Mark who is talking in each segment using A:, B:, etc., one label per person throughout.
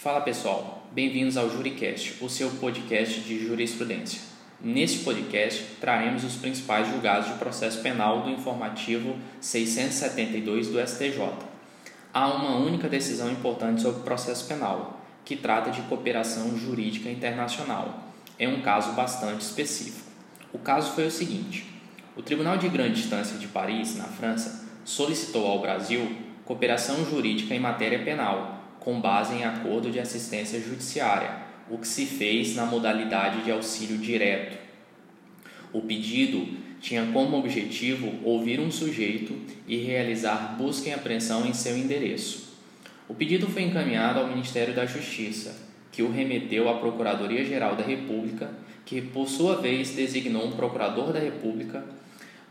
A: Fala pessoal, bem-vindos ao JuriCast, o seu podcast de jurisprudência. Neste podcast, traremos os principais julgados de processo penal do informativo 672 do STJ. Há uma única decisão importante sobre processo penal, que trata de cooperação jurídica internacional. É um caso bastante específico. O caso foi o seguinte: o Tribunal de Grande Instância de Paris, na França, solicitou ao Brasil cooperação jurídica em matéria penal com base em acordo de assistência judiciária, o que se fez na modalidade de auxílio direto. O pedido tinha como objetivo ouvir um sujeito e realizar busca e apreensão em seu endereço. O pedido foi encaminhado ao Ministério da Justiça, que o remeteu à Procuradoria-Geral da República, que por sua vez designou um procurador da República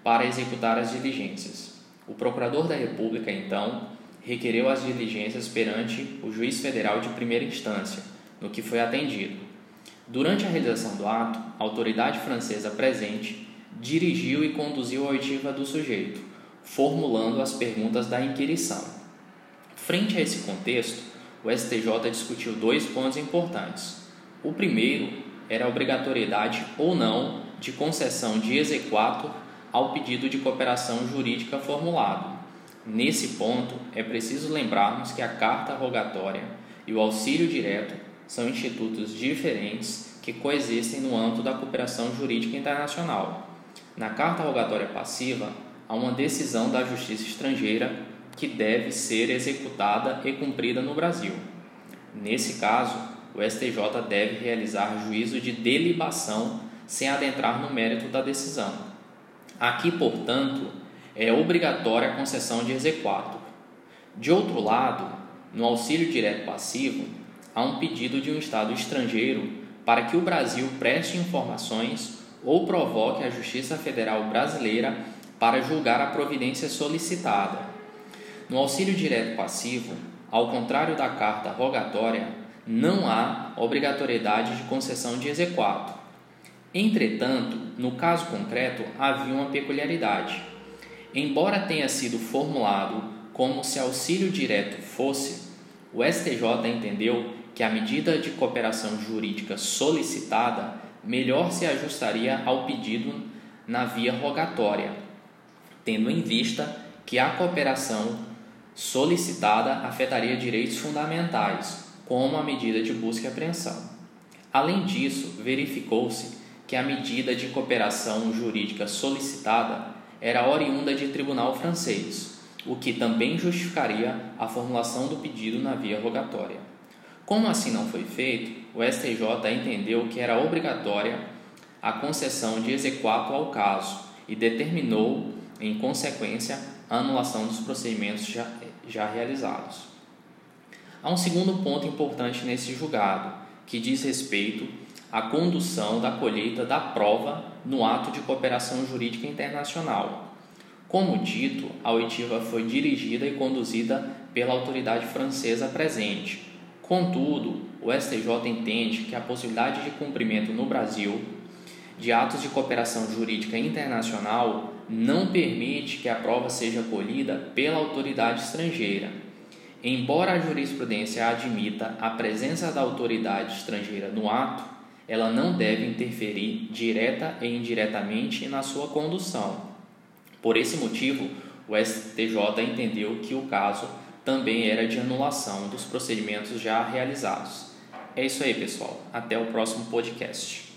A: para executar as diligências. O procurador da República, então, requereu as diligências perante o juiz federal de primeira instância, no que foi atendido. Durante a realização do ato, a autoridade francesa presente dirigiu e conduziu a oitiva do sujeito, formulando as perguntas da inquirição. Frente a esse contexto, o STJ discutiu dois pontos importantes. O primeiro era a obrigatoriedade ou não de concessão de exequatur ao pedido de cooperação jurídica formulado, Nesse ponto, é preciso lembrarmos que a carta rogatória e o auxílio direto são institutos diferentes que coexistem no âmbito da cooperação jurídica internacional. Na carta rogatória passiva, há uma decisão da justiça estrangeira que deve ser executada e cumprida no Brasil. Nesse caso, o STJ deve realizar juízo de delibação sem adentrar no mérito da decisão. Aqui, portanto, é obrigatória a concessão de exequatur. De outro lado, no auxílio direto passivo, há um pedido de um Estado estrangeiro para que o Brasil preste informações ou provoque a Justiça Federal Brasileira para julgar a providência solicitada. No auxílio direto passivo, ao contrário da carta rogatória, não há obrigatoriedade de concessão de exequatur. Entretanto, no caso concreto, havia uma peculiaridade. Embora tenha sido formulado como se auxílio direto fosse, o STJ entendeu que a medida de cooperação jurídica solicitada melhor se ajustaria ao pedido na via rogatória, tendo em vista que a cooperação solicitada afetaria direitos fundamentais, como a medida de busca e apreensão. Além disso, verificou-se que a medida de cooperação jurídica solicitada era oriunda de tribunal francês, o que também justificaria a formulação do pedido na via rogatória. Como assim não foi feito, o STJ entendeu que era obrigatória a concessão de exequato ao caso e determinou, em consequência, a anulação dos procedimentos já, já realizados. Há um segundo ponto importante nesse julgado, que diz respeito à condução da colheita da prova no ato de cooperação jurídica internacional. Como dito, a oitiva foi dirigida e conduzida pela autoridade francesa presente. Contudo, o STJ entende que a possibilidade de cumprimento no Brasil de atos de cooperação jurídica internacional não permite que a prova seja colhida pela autoridade estrangeira. Embora a jurisprudência admita a presença da autoridade estrangeira no ato, ela não deve interferir direta e indiretamente na sua condução. Por esse motivo, o STJ entendeu que o caso também era de anulação dos procedimentos já realizados. É isso aí, pessoal. Até o próximo podcast.